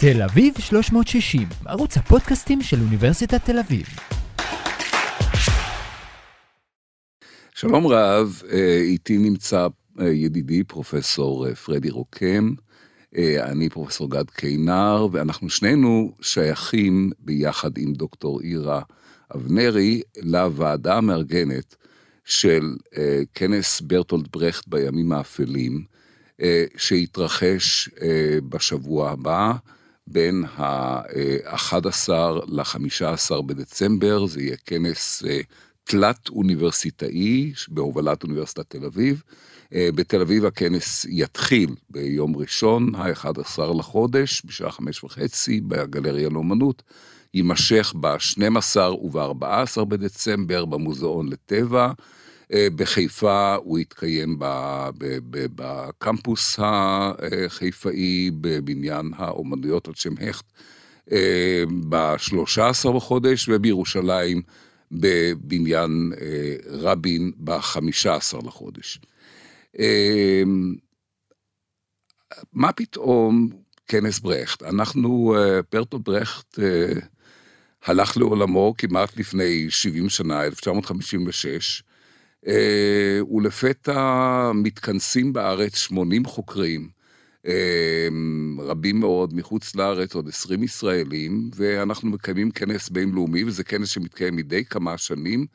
תל אביב 360, ערוץ הפודקאסטים של אוניברסיטת תל אביב. שלום רב, אה, איתי נמצא אה, ידידי פרופסור אה, פרדי רוקם, אני פרופסור גד קינר, ואנחנו שנינו שייכים ביחד עם דוקטור אירה אבנרי לוועדה המארגנת של כנס ברטולד ברכט בימים האפלים, שיתרחש בשבוע הבא. בין ה-11 ל-15 בדצמבר, זה יהיה כנס תלת-אוניברסיטאי בהובלת אוניברסיטת תל אביב. אה, בתל אביב הכנס יתחיל ביום ראשון, ה-11 לחודש, בשעה חמש וחצי, בגלריה לאומנות. יימשך ב-12 וב-14 בדצמבר במוזיאון לטבע. אה, בחיפה הוא יתקיים בקמפוס החיפאי, בבניין האומנויות על שם הכט, אה, ב-13 בחודש, ובירושלים בבניין אה, רבין ב-15 לחודש. מה פתאום כנס ברכט? אנחנו, פרטו ברכט הלך לעולמו כמעט לפני 70 שנה, 1956, ולפתע מתכנסים בארץ 80 חוקרים אמ, רבים מאוד מחוץ לארץ, עוד 20 ישראלים, ואנחנו מקיימים כנס בינלאומי, וזה כנס שמתקיים מדי כמה שנים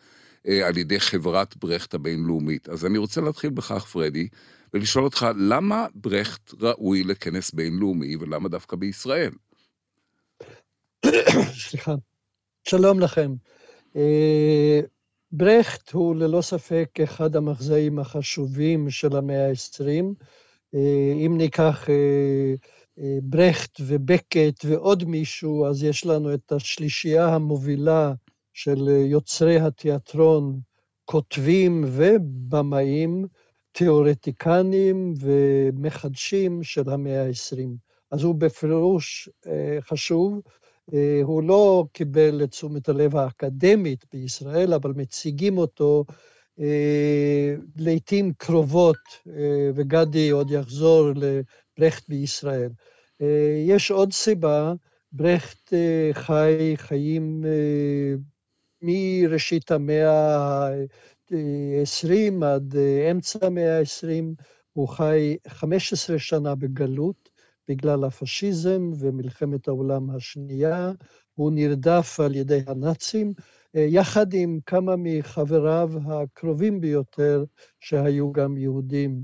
אה, על ידי חברת ברכט הבינלאומית. אז אני רוצה להתחיל בכך, פרדי, ולשאול אותך, למה ברכט ראוי לכנס בינלאומי, ולמה דווקא בישראל? סליחה. שלום לכם. ברכט הוא ללא ספק אחד המחזאים החשובים של המאה ה-20. אה, אם ניקח אה, אה, ברכט ובקט ועוד מישהו, אז יש לנו את השלישייה המובילה של יוצרי התיאטרון, כותבים ובמאים, תיאורטיקנים ומחדשים של המאה ה-20. אז הוא בפירוש חשוב. הוא לא קיבל את תשומת הלב האקדמית בישראל, אבל מציגים אותו אה, לעתים קרובות, אה, וגדי עוד יחזור לברכט בישראל. אה, יש עוד סיבה, ברכט חי חיים מראשית המאה ה-20 עד אמצע המאה ה-20, הוא חי 15 שנה בגלות בגלל הפשיזם ומלחמת העולם השנייה, הוא נרדף על ידי הנאצים, אה, יחד עם כמה מחבריו הקרובים ביותר, שהיו גם יהודים.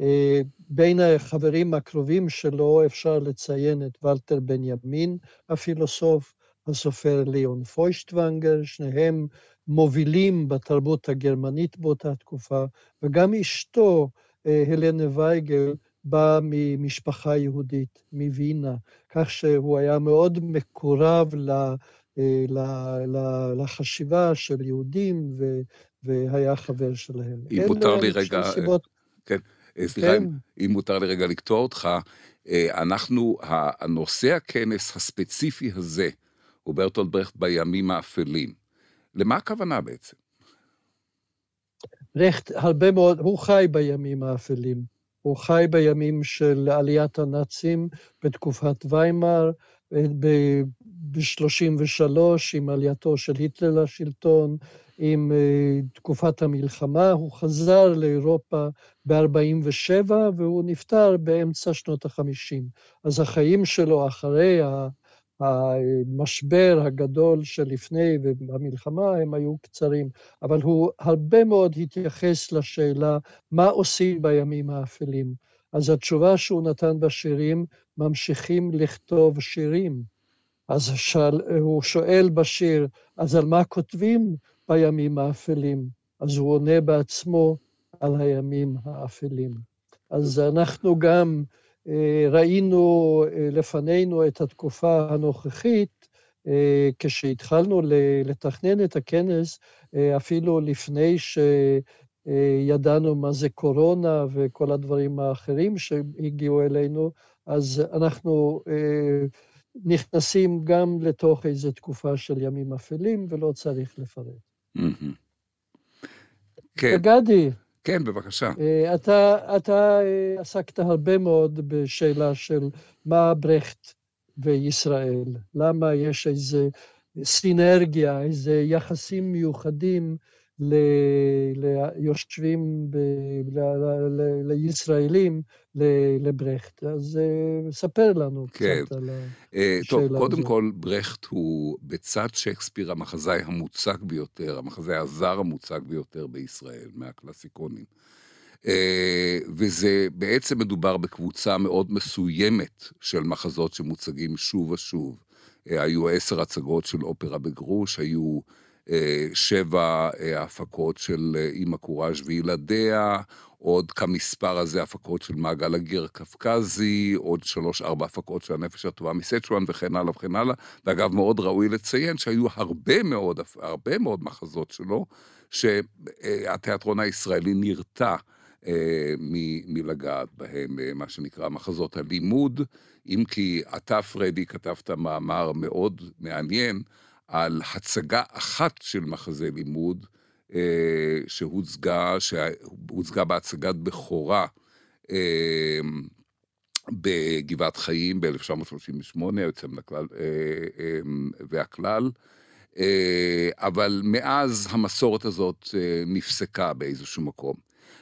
אה, בין החברים הקרובים שלו אפשר לציין את ולטר בנימין, הפילוסוף, הסופר ליאון פוישטוונגר, שניהם מובילים בתרבות הגרמנית באותה תקופה, וגם אשתו, אה, הלנה וייגל, באה ממשפחה יהודית, מווינה, כך שהוא היה מאוד מקורב ל... אה, לחשיבה של יהודים, והיה חבר שלהם. אם מותר לי רגע... סיבות... כן, אה, סליחה, כן. אם מותר לי רגע לקטוע אותך, אה, אנחנו, הנושא הכנס הספציפי הזה, הוא ברטולד ברכט בימים האפלים. למה הכוונה בעצם? רכט, הרבה מאוד, הוא חי בימים האפלים. הוא חי בימים של עליית הנאצים בתקופת ויימאר, ב-33' עם עלייתו של היטלר לשלטון, עם uh, תקופת המלחמה, הוא חזר לאירופה ב-47' והוא נפטר באמצע שנות ה-50. אז החיים שלו אחרי המשבר הגדול שלפני והמלחמה הם היו קצרים, אבל הוא הרבה מאוד התייחס לשאלה מה עושים בימים האפלים. אז התשובה שהוא נתן בשירים, ממשיכים לכתוב שירים. אז שאל, הוא שואל בשיר, אז על מה כותבים בימים האפלים? אז הוא עונה בעצמו על הימים האפלים. אז אנחנו גם ראינו אה, לפנינו את התקופה הנוכחית, אה, כשהתחלנו לתכנן את הכנס, אפילו לפני שידענו מה זה קורונה וכל הדברים האחרים שהגיעו אלינו, אז אנחנו נכנסים גם לתוך איזו תקופה של ימים אפלים, ולא צריך לפרט. כן. וגדי, כן, בבקשה. אה, אתה, אתה אה, עסקת הרבה מאוד בשאלה של מה ברכט וישראל? למה יש איזה סינרגיה, איזה יחסים מיוחדים ליושבים, לישראלים, לברכט. אז ספר לנו כן. קצת על השאלה הזאת. טוב, קודם כל, ברכט הוא בצד שייקספיר המחזאי המוצק ביותר, המחזאי הזר המוצק ביותר בישראל, מהקלאסיקונים. וזה בעצם מדובר בקבוצה מאוד מסוימת של מחזות שמוצגים שוב ושוב. היו עשר הצגות של אופרה בגרוש, היו שבע הפקות של אימא קוראז' וילדיה, עוד כמספר הזה הפקות של מעגל הגר הקווקזי, עוד שלוש-ארבע הפקות של הנפש הטובה מסצ'ואן וכן הלאה וכן הלאה. ואגב, מאוד ראוי לציין שהיו הרבה מאוד, הרבה מאוד מחזות שלו, שהתיאטרון הישראלי נרתע מלגעת בהם, מה שנקרא מחזות הלימוד, אם כי אתה, פרדי, כתבת מאמר מאוד מעניין על הצגה אחת של מחזה לימוד, שהוצגה, שהוצגה בהצגת בכורה בגבעת חיים ב-1938, היוצא מן הכלל והכלל, אבל מאז המסורת הזאת נפסקה באיזשהו מקום.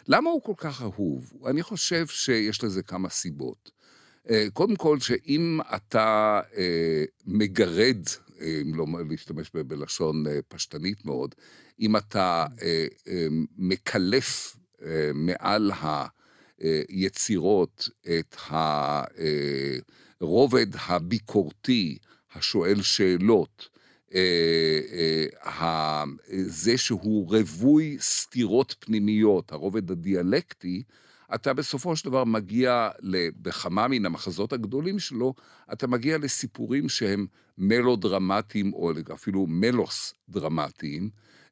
למה הוא כל כך אהוב? אני חושב שיש לזה כמה סיבות. קודם כל, שאם אתה מגרד, אם לא להשתמש בלשון פשטנית מאוד, אם אתה מקלף מעל היצירות את הרובד הביקורתי, השואל שאלות, זה שהוא רווי סתירות פנימיות, הרובד הדיאלקטי, אתה בסופו של דבר מגיע, בכמה מן המחזות הגדולים שלו, אתה מגיע לסיפורים שהם מלו-דרמטיים, או אפילו מלוס-דרמטיים,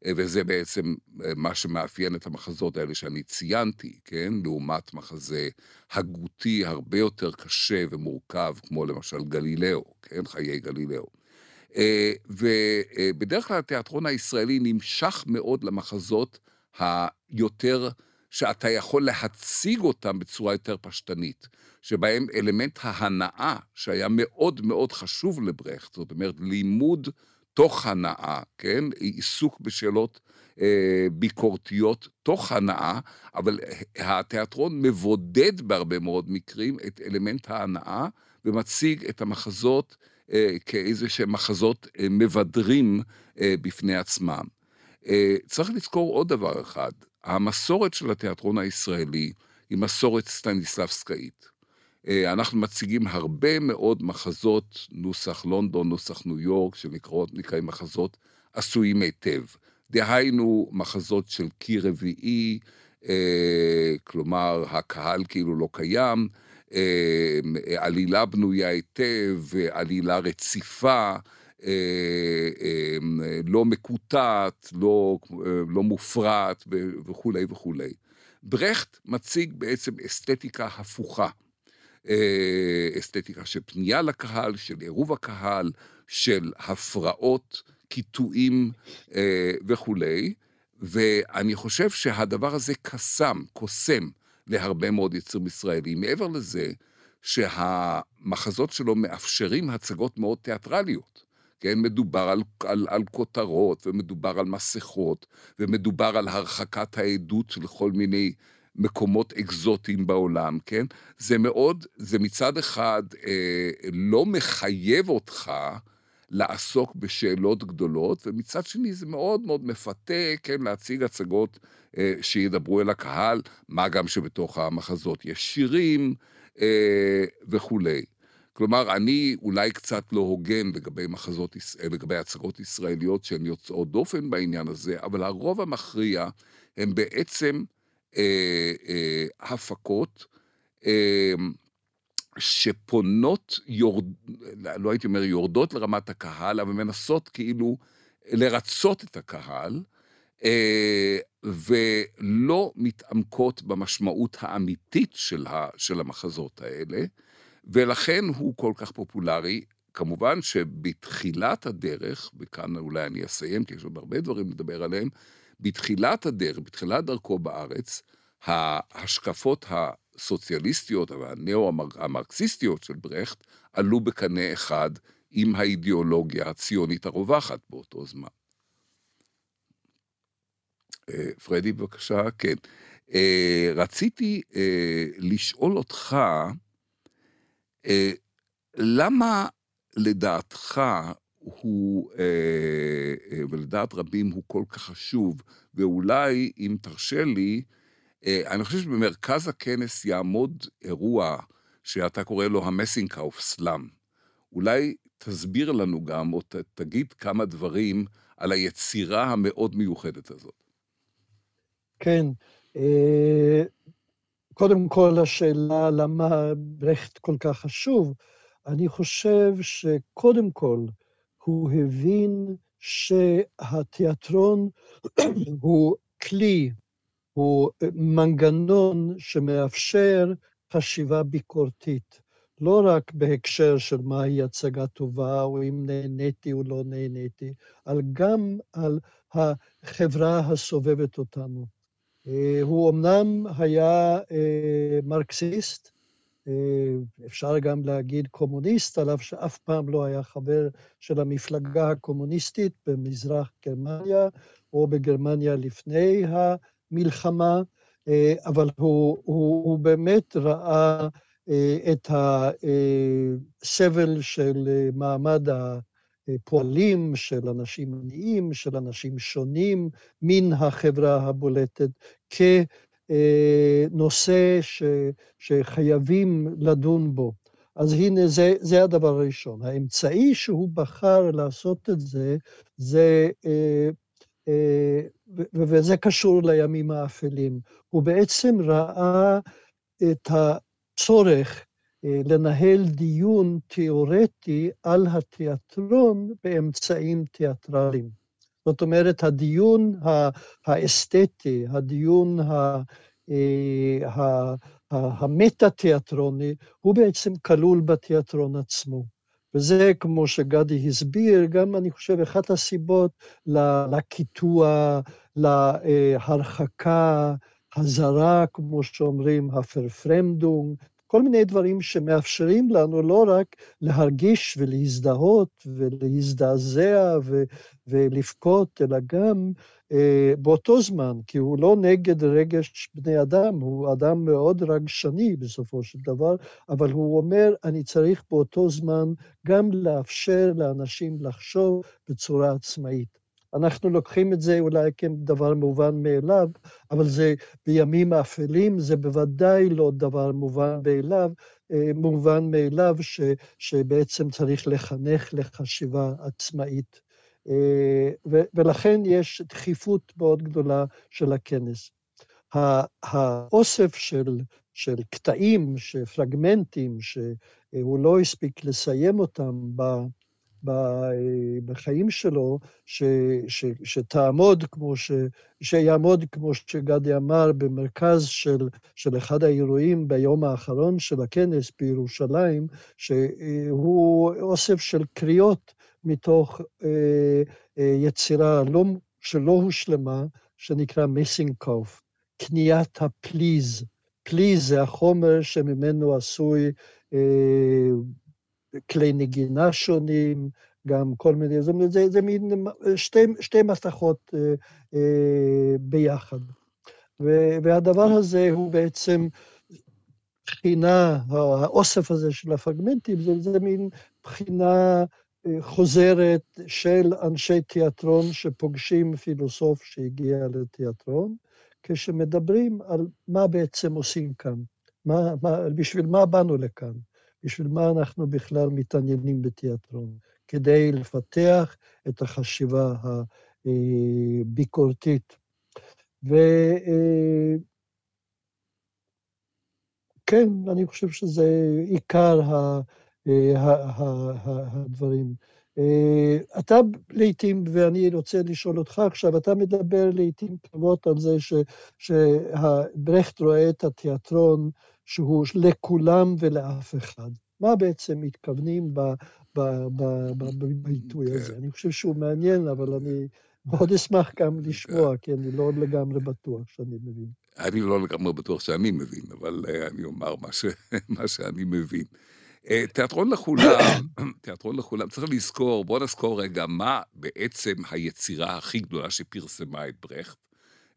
וזה בעצם מה שמאפיין את המחזות האלה שאני ציינתי, כן? לעומת מחזה הגותי הרבה יותר קשה ומורכב, כמו למשל גלילאו, כן? חיי גלילאו. ובדרך כלל התיאטרון הישראלי נמשך מאוד למחזות היותר, שאתה יכול להציג אותם בצורה יותר פשטנית, שבהם אלמנט ההנאה, שהיה מאוד מאוד חשוב לברכט, זאת אומרת, לימוד תוך הנאה, כן? עיסוק בשאלות אה, ביקורתיות תוך הנאה, אבל התיאטרון מבודד בהרבה מאוד מקרים את אלמנט ההנאה, ומציג את המחזות כאיזה שהם מחזות מבדרים בפני עצמם. צריך לזכור עוד דבר אחד, המסורת של התיאטרון הישראלי היא מסורת סטניסלבסקאית. אנחנו מציגים הרבה מאוד מחזות, נוסח לונדון, נוסח ניו יורק, שנקראים מחזות עשויים היטב. דהיינו, מחזות של קיר רביעי, כלומר, הקהל כאילו לא קיים, עלילה בנויה היטב, עלילה רציפה, לא מקוטעת, לא, לא מופרעת וכולי וכולי. ברכט מציג בעצם אסתטיקה הפוכה. אסתטיקה של פנייה לקהל, של עירוב הקהל, של הפרעות, קיטועים וכולי, ואני חושב שהדבר הזה קסם, קוסם, להרבה מאוד יצרים ישראלים. מעבר לזה, שהמחזות שלו מאפשרים הצגות מאוד תיאטרליות. כן, מדובר על, על, על כותרות, ומדובר על מסכות, ומדובר על הרחקת העדות לכל מיני מקומות אקזוטיים בעולם, כן? זה מאוד, זה מצד אחד אה, לא מחייב אותך לעסוק בשאלות גדולות, ומצד שני זה מאוד מאוד מפתה, כן, להציג הצגות אה, שידברו אל הקהל, מה גם שבתוך המחזות יש שירים אה, וכולי. כלומר, אני אולי קצת לא הוגן לגבי מחזות, לגבי הצגות ישראליות שהן יוצאות דופן בעניין הזה, אבל הרוב המכריע הם בעצם אה, אה, הפקות אה, שפונות, יורד, לא הייתי אומר יורדות לרמת הקהל, אבל מנסות כאילו לרצות את הקהל, אה, ולא מתעמקות במשמעות האמיתית של, ה, של המחזות האלה, ולכן הוא כל כך פופולרי. כמובן שבתחילת הדרך, וכאן אולי אני אסיים, כי יש עוד הרבה דברים לדבר עליהם, בתחילת הדרך, בתחילת דרכו בארץ, ההשקפות הסוציאליסטיות, והנאו-המרקסיסטיות של ברכט, עלו בקנה אחד עם האידיאולוגיה הציונית הרווחת באותו זמן. אה, פרדי, בבקשה, כן. אה, רציתי אה, לשאול אותך, למה לדעתך הוא, ולדעת רבים הוא כל כך חשוב, ואולי, אם תרשה לי, אני חושב שבמרכז הכנס יעמוד אירוע שאתה קורא לו המסינקאוף סלאם. אולי תסביר לנו גם, או תגיד כמה דברים על היצירה המאוד מיוחדת הזאת. כן. קודם כל, השאלה למה ברכט כל כך חשוב, אני חושב שקודם כל הוא הבין שהתיאטרון הוא כלי, הוא מנגנון שמאפשר חשיבה ביקורתית. לא רק בהקשר של מהי הצגה טובה, או אם נהניתי או לא נהניתי, אבל גם על החברה הסובבת אותנו. אה, הוא אמנם היה אה, מרקסיסט, אה, אפשר גם להגיד קומוניסט, עליו שאף פעם לא היה חבר של המפלגה הקומוניסטית במזרח גרמניה, או בגרמניה לפני המלחמה, אבל הוא, הוא, הוא באמת ראה את הסבל של מעמד הפועלים, של אנשים עניים, של אנשים שונים מן החברה הבולטת, כנושא ש, שחייבים לדון בו. אז הנה, זה, זה הדבר הראשון. האמצעי שהוא בחר לעשות את זה, זה, אה, אה, וזה קשור לימים האפלים. הוא בעצם ראה את הצורך אה, לנהל דיון תיאורטי על התיאטרון באמצעים תיאטרליים. זאת אומרת, הדיון האסתטי, הדיון אה, המטה-תיאטרוני, הוא בעצם כלול בתיאטרון עצמו. וזה, כמו שגדי הסביר, גם אני חושב אחת הסיבות לקיטוע, להרחקה, הזרה, כמו שאומרים, הפרפרמדונג, כל מיני דברים שמאפשרים לנו לא רק להרגיש ולהזדהות ולהזדעזע ו- ולבכות, אלא גם אה, באותו זמן, כי הוא לא נגד רגש בני אדם, הוא אדם מאוד רגשני בסופו של דבר, אבל הוא אומר, אני צריך באותו זמן גם לאפשר לאנשים לחשוב בצורה עצמאית. אנחנו לוקחים את זה אולי כדבר מובן מאליו, אבל זה בימים האפלים, זה בוודאי לא דבר מובן מאליו, אה, מובן מאליו ש, שבעצם צריך לחנך לחשיבה עצמאית. אה, ו, ולכן יש דחיפות מאוד גדולה של הכנס. האוסף של, של קטעים, של פרגמנטים, שהוא לא הספיק לסיים אותם בחיים שלו, ש, ש, שתעמוד כמו ש... שיעמוד, כמו שגדי אמר, במרכז של, של אחד האירועים ביום האחרון של הכנס בירושלים, שהוא אוסף של קריאות מתוך אה, אה, יצירה לא, שלא הושלמה, שנקרא מסינקוף, קניית הפליז. פליז זה החומר שממנו עשוי אה, כלי נגינה שונים, גם כל מיני, אומרת, זה, זה מין שתי, שתי מסכות אה, אה, ביחד. ו, והדבר הזה הוא בעצם בחינה, האוסף הזה של הפרגמנטים, זה, זה מין בחינה אה, חוזרת של אנשי תיאטרון שפוגשים פילוסוף שהגיע לתיאטרון, כשמדברים על מה בעצם עושים כאן, מה, מה, בשביל מה באנו לכאן. בשביל מה אנחנו בכלל מתעניינים בתיאטרון? כדי לפתח את החשיבה הביקורתית. וכן, אני חושב שזה עיקר הדברים. אתה לעתים, ואני רוצה לשאול אותך עכשיו, אתה מדבר לעתים קרובות על זה שברכט רואה את התיאטרון שהוא לכולם ולאף אחד. מה בעצם מתכוונים בעיתוי הזה? כן. אני חושב שהוא מעניין, אבל אני מאוד אשמח גם לשמוע, כי אני לא לגמרי בטוח שאני מבין. אני לא לגמרי בטוח שאני מבין, אבל uh, אני אומר ש... מה שאני מבין. Uh, תיאטרון לכולם, תיאטרון לכולם, צריך לזכור, בואו נזכור רגע מה בעצם היצירה הכי גדולה שפרסמה את ברכט,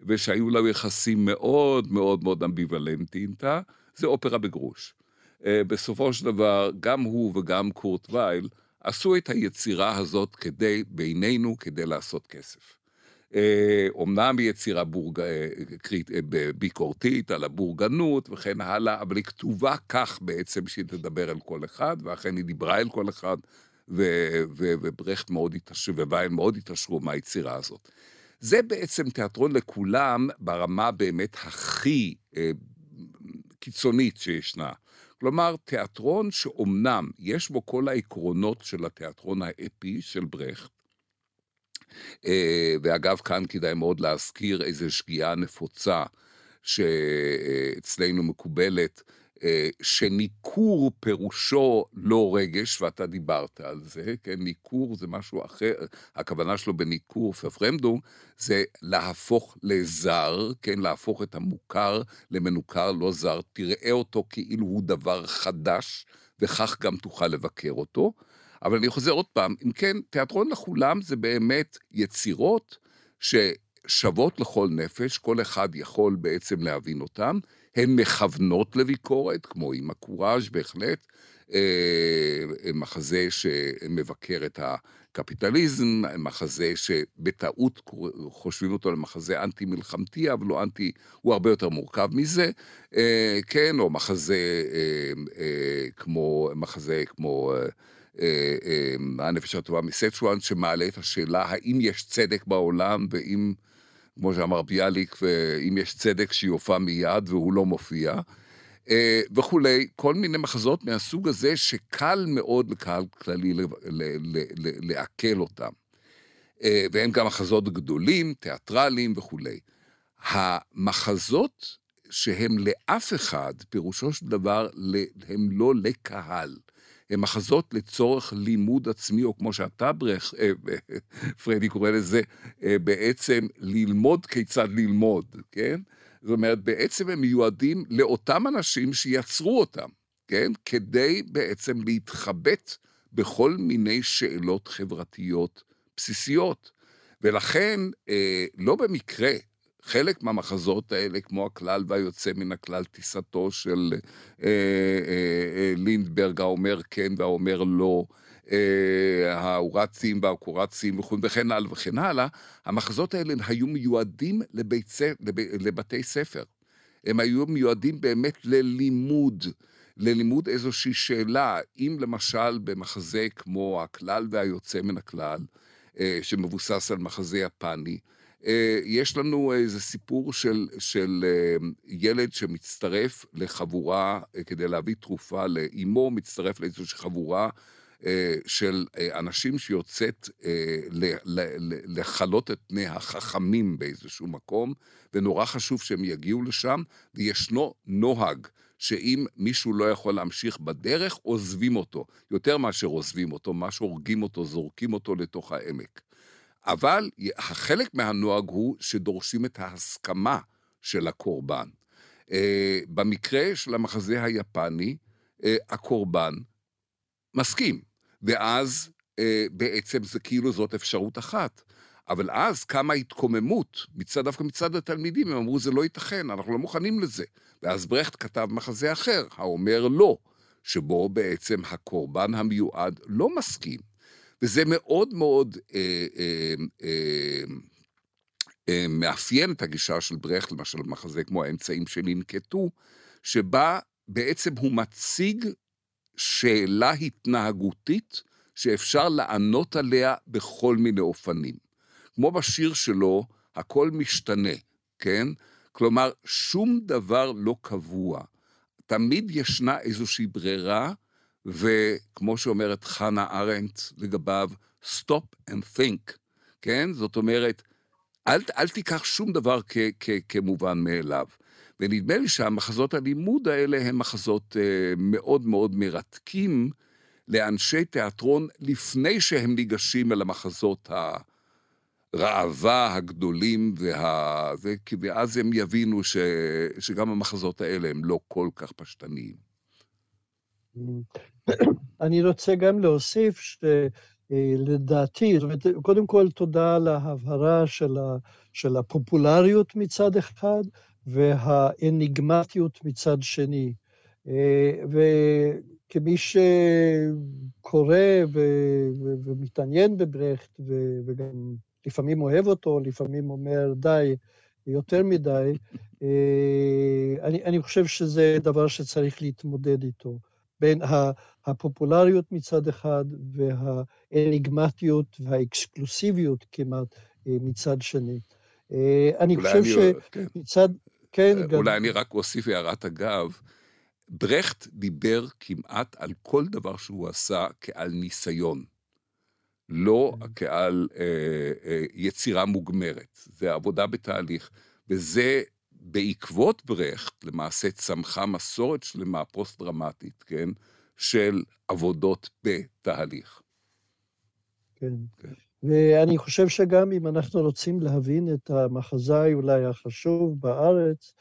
ושהיו לה יחסים מאוד מאוד מאוד אמביוולנטיים איתה, זה אופרה בגרוש. Uh, בסופו של דבר, גם הוא וגם קורט וייל עשו את היצירה הזאת כדי, בינינו, כדי לעשות כסף. אומנם היא יצירה בורג... ביקורתית על הבורגנות וכן הלאה, אבל היא כתובה כך בעצם שהיא תדבר על כל אחד, ואכן היא דיברה אל כל אחד, ו... ו... וברכט מאוד התעשרו, וויין מאוד התעשרו מהיצירה הזאת. זה בעצם תיאטרון לכולם ברמה באמת הכי אה, קיצונית שישנה. כלומר, תיאטרון שאומנם יש בו כל העקרונות של התיאטרון האפי של ברכט, אה, ואגב, כאן כדאי מאוד להזכיר איזו שגיאה נפוצה שאצלנו מקובלת, אה, שניכור פירושו לא רגש, ואתה דיברת על זה, כן, ניכור זה משהו אחר, הכוונה שלו בניכור פפרמדו, זה להפוך לזר, כן, להפוך את המוכר למנוכר לא זר, תראה אותו כאילו הוא דבר חדש, וכך גם תוכל לבקר אותו. אבל אני חוזר עוד פעם, אם כן, תיאטרון לכולם זה באמת יצירות ששוות לכל נפש, כל אחד יכול בעצם להבין אותן, הן מכוונות לביקורת, כמו עם הקוראז' בהחלט, אה, מחזה שמבקר את הקפיטליזם, מחזה שבטעות חושבים אותו למחזה אנטי-מלחמתי, אבל לא אנטי, הוא הרבה יותר מורכב מזה, אה, כן, או מחזה אה, כמו, מחזה כמו... אה, אה, הנפש הטובה מסצ'ואן, שמעלה את השאלה האם יש צדק בעולם, ואם, כמו שאמר ביאליק, ואם יש צדק שיופע מיד והוא לא מופיע, אה, וכולי, כל מיני מחזות מהסוג הזה שקל מאוד לקהל כללי לעכל אותם. והם גם מחזות גדולים, תיאטרליים וכולי. המחזות שהם לאף אחד, פירושו של דבר, הם לא לקהל. מחזות לצורך לימוד עצמי, או כמו שאתה, ברך, אה, פרדי קורא לזה, אה, בעצם ללמוד כיצד ללמוד, כן? זאת אומרת, בעצם הם מיועדים לאותם אנשים שיצרו אותם, כן? כדי בעצם להתחבט בכל מיני שאלות חברתיות בסיסיות. ולכן, אה, לא במקרה, חלק מהמחזות האלה, כמו הכלל והיוצא מן הכלל, טיסתו של אה, אה, אה, לינדברג, האומר כן והאומר לא, אה, האורצים והקורצים וכו', וכן הלאה וכן הלאה, המחזות האלה היו מיועדים לבית, לב, לבתי ספר. הם היו מיועדים באמת ללימוד. ללימוד איזושהי שאלה, אם למשל במחזה כמו הכלל והיוצא מן הכלל, אה, שמבוסס על מחזה יפני, יש לנו איזה סיפור של, של אה, ילד שמצטרף לחבורה אה, כדי להביא תרופה לאימו, מצטרף לאיזושהי חבורה של אנשים שיוצאת לכלות את פני החכמים באיזשהו מקום, ונורא חשוב שהם יגיעו לשם, וישנו נוהג. שאם מישהו לא יכול להמשיך בדרך, עוזבים אותו. יותר מאשר עוזבים אותו, מה שהורגים אותו, זורקים אותו לתוך העמק. אבל החלק מהנוהג הוא שדורשים את ההסכמה של הקורבן. אה, במקרה של המחזה היפני, אה, הקורבן מסכים, ואז אה, בעצם זה כאילו זאת אפשרות אחת. אבל אז קמה התקוממות, מצד, דווקא מצד התלמידים, הם אמרו, זה לא ייתכן, אנחנו לא מוכנים לזה. ואז ברכט כתב מחזה אחר, האומר לא, שבו בעצם הקורבן המיועד לא מסכים. וזה מאוד מאוד אה, אה, אה, אה, מאפיין את הגישה של ברכט, למשל במחזה כמו האמצעים שננקטו, שבה בעצם הוא מציג שאלה התנהגותית שאפשר לענות עליה בכל מיני אופנים. כמו בשיר שלו, הכל משתנה, כן? כלומר, שום דבר לא קבוע. תמיד ישנה איזושהי ברירה וכמו שאומרת חנה ארנדט לגביו, stop and think, כן? זאת אומרת, אל, אל תיקח שום דבר כ, כ, כמובן מאליו. ונדמה לי שהמחזות הלימוד האלה הם מחזות אה, מאוד מאוד מרתקים לאנשי תיאטרון לפני שהם ניגשים אל המחזות הראווה הגדולים, וה... ואז הם יבינו ש... שגם המחזות האלה הם לא כל כך פשטניים. אני רוצה גם להוסיף שלדעתי, קודם כל תודה על ההבהרה של, ה... של הפופולריות מצד אחד, והאניגמטיות מצד שני. וכמי שקורא ומתעניין בברכט, וגם לפעמים אוהב אותו, לפעמים אומר, די, יותר מדי, אני, אני חושב שזה דבר שצריך להתמודד איתו. בין הפופולריות מצד אחד והאניגמטיות והאקסקלוסיביות כמעט מצד שני. אני חושב שמצד... כן, גם... אולי אני רק אוסיף הערת אגב. ברכט דיבר כמעט על כל דבר שהוא עשה כעל ניסיון, לא כן. כעל אה, אה, יצירה מוגמרת. זה עבודה בתהליך, וזה בעקבות ברכט למעשה צמחה מסורת שלמה פוסט-דרמטית, כן, של עבודות בתהליך. כן. כן. ואני חושב שגם אם אנחנו רוצים להבין את המחזאי אולי החשוב בארץ,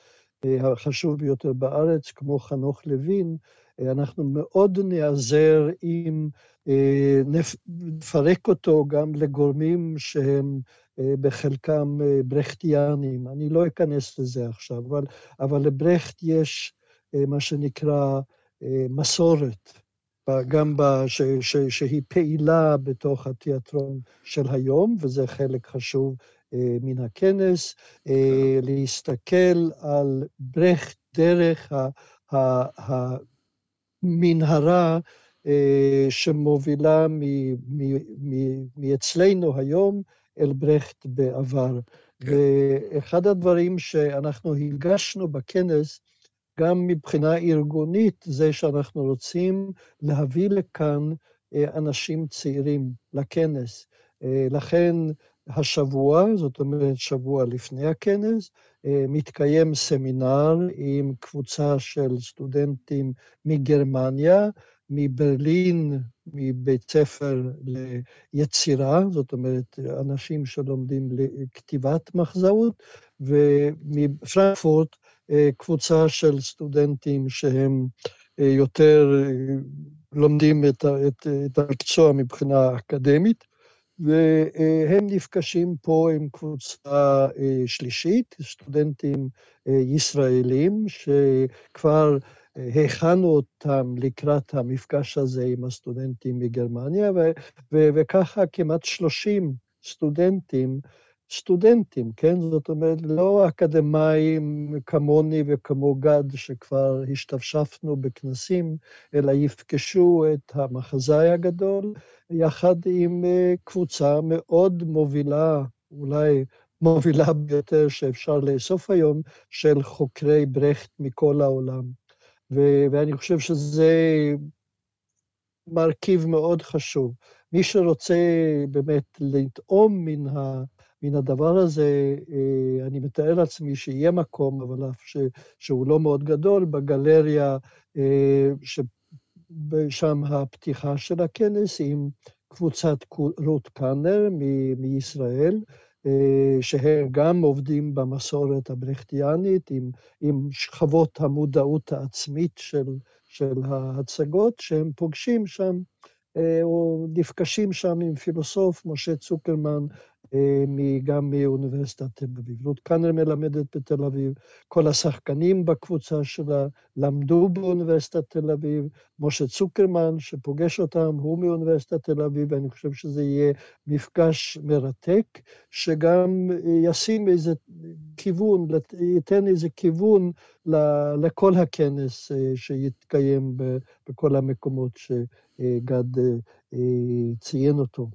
אה, החשוב ביותר בארץ, כמו חנוך לוין, אה, אנחנו מאוד נעזר אם אה, נפרק אותו גם לגורמים שהם בחלקם ברכטיאנים. אני לא אכנס לזה עכשיו, אבל, אבל לברכט יש מה שנקרא מסורת. גם ב, ש, ש, שהיא פעילה בתוך התיאטרון של היום, וזה חלק חשוב אה, מן הכנס, אה, להסתכל על ברכט דרך המנהרה אה, שמובילה מאצלנו היום אל ברכט בעבר. כן. ואחד הדברים שאנחנו הגשנו בכנס, גם מבחינה ארגונית, זה שאנחנו רוצים להביא לכאן אנשים צעירים לכנס. לכן השבוע, זאת אומרת שבוע לפני הכנס, מתקיים סמינר עם קבוצה של סטודנטים מגרמניה, מברלין, מבית ספר ליצירה, זאת אומרת, אנשים שלומדים לכתיבת מחזאות, ומפרנקפורט, קבוצה של סטודנטים שהם יותר לומדים את, את, את המקצוע מבחינה אקדמית, והם נפגשים פה עם קבוצה שלישית, סטודנטים ישראלים, שכבר הכנו אותם לקראת המפגש הזה עם הסטודנטים מגרמניה, וככה כמעט 30 סטודנטים סטודנטים, כן? זאת אומרת, לא אקדמאים כמוני וכמו גד, שכבר השתפשפנו בכנסים, אלא יפגשו את המחזאי הגדול, יחד עם אה, קבוצה מאוד מובילה, אולי מובילה ביותר שאפשר לאסוף היום, של חוקרי ברכט מכל העולם. ואני חושב שזה מרכיב מאוד חשוב. מי שרוצה באמת לטעום מן. מן הדבר הזה, אה, אני מתאר לעצמי שיהיה מקום, אבל אף שהוא לא מאוד גדול, בגלריה, אה, ששם הפתיחה של הכנס עם קבוצת רות קאנר מישראל, שהם גם עובדים במסורת הברכטיאנית, עם, עם שכבות המודעות העצמית של, של ההצגות, שהם פוגשים שם, או נפגשים שם עם פילוסוף, משה צוקרמן, אה, גם מאוניברסיטת תל אביב. רות קאנר מלמדת בתל אביב, כל השחקנים בקבוצה שלה למדו באוניברסיטת תל אביב, משה צוקרמן, שפוגש אותם, הוא מאוניברסיטת תל אביב, ואני חושב שזה יהיה מפגש מרתק, שגם ישים איזה כיוון, ייתן איזה כיוון לכל הכנס אה, שיתקיים בכל המקומות שגד אה, ציין אותו.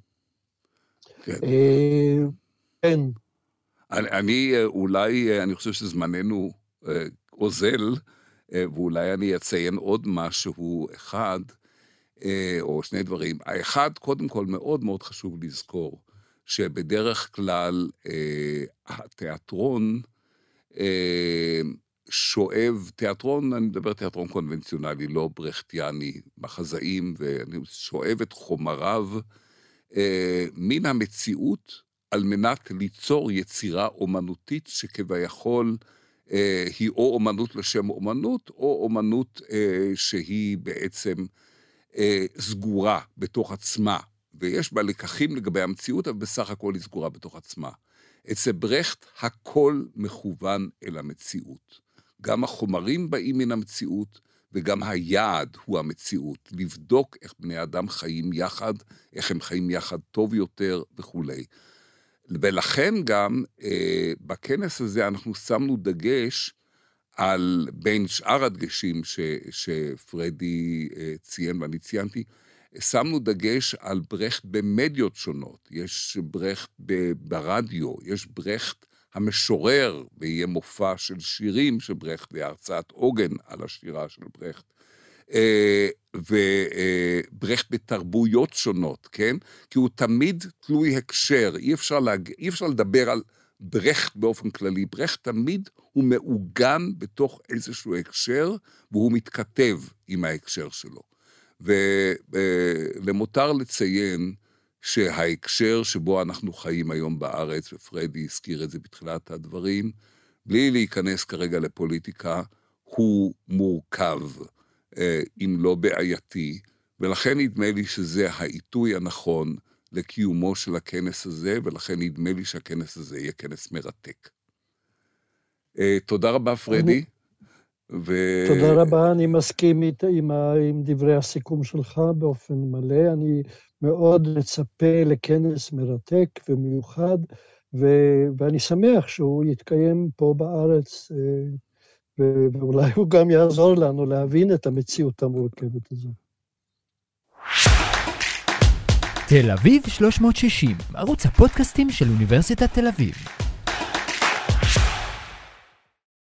כן. אה, כן. אני, אני אולי, אני חושב שזמננו אה, אוזל, אה, ואולי אני אציין עוד משהו אחד, או שני דברים. האחד, קודם כל, מאוד מאוד חשוב לזכור, שבדרך כלל התיאטרון שואב, תיאטרון, אני מדבר תיאטרון קונבנציונלי, לא ברכטיאני, מחזאים, ואני שואב את חומריו מן המציאות על מנת ליצור יצירה אומנותית שכביכול אה, היא או אומנות לשם אומנות, או אומנות אה, שהיא בעצם אה, סגורה בתוך עצמה, ויש בה לקחים לגבי המציאות, אבל בסך הכל היא סגורה בתוך עצמה. אצל ברכט הכל מכוון אל המציאות. גם החומרים באים מן המציאות, וגם היעד הוא המציאות, לבדוק איך בני אדם חיים יחד, איך הם חיים יחד טוב יותר וכולי. ולכן גם אה, בכנס הזה אנחנו שמנו דגש על, בין שאר הדגשים ש, שפרדי אה, ציין ואני ציינתי, שמנו דגש על ברכט במדיות שונות. יש ברכט ברדיו, יש ברכט המשורר, ויהיה מופע של שירים של ברכט, והרצאת עוגן על השירה של ברכט. אה, וברכט בתרבויות שונות, כן? כי הוא תמיד תלוי הקשר, אי אפשר, להג... אי אפשר לדבר על ברכט באופן כללי. ברכט תמיד הוא מעוגן בתוך איזשהו הקשר, והוא מתכתב עם ההקשר שלו. ולמותר לציין שההקשר שבו אנחנו חיים היום בארץ, ופרדי הזכיר את זה בתחילת הדברים, בלי להיכנס כרגע לפוליטיקה, הוא מורכב, אה, אם לא בעייתי, ולכן נדמה לי שזה העיתוי הנכון לקיומו של הכנס הזה, ולכן נדמה לי שהכנס הזה יהיה כנס מרתק. אה, תודה רבה, פרדי. ו... תודה רבה, אני מסכים עם, דברי הסיכום שלך באופן מלא. אני מאוד מצפה לכנס מרתק ומיוחד, ו, ואני שמח שהוא יתקיים פה בארץ, אה, ו, ואולי הוא גם יעזור לנו להבין את המציאות המורכבת הזו. תל אביב 360, ערוץ הפודקאסטים של אוניברסיטת תל אביב.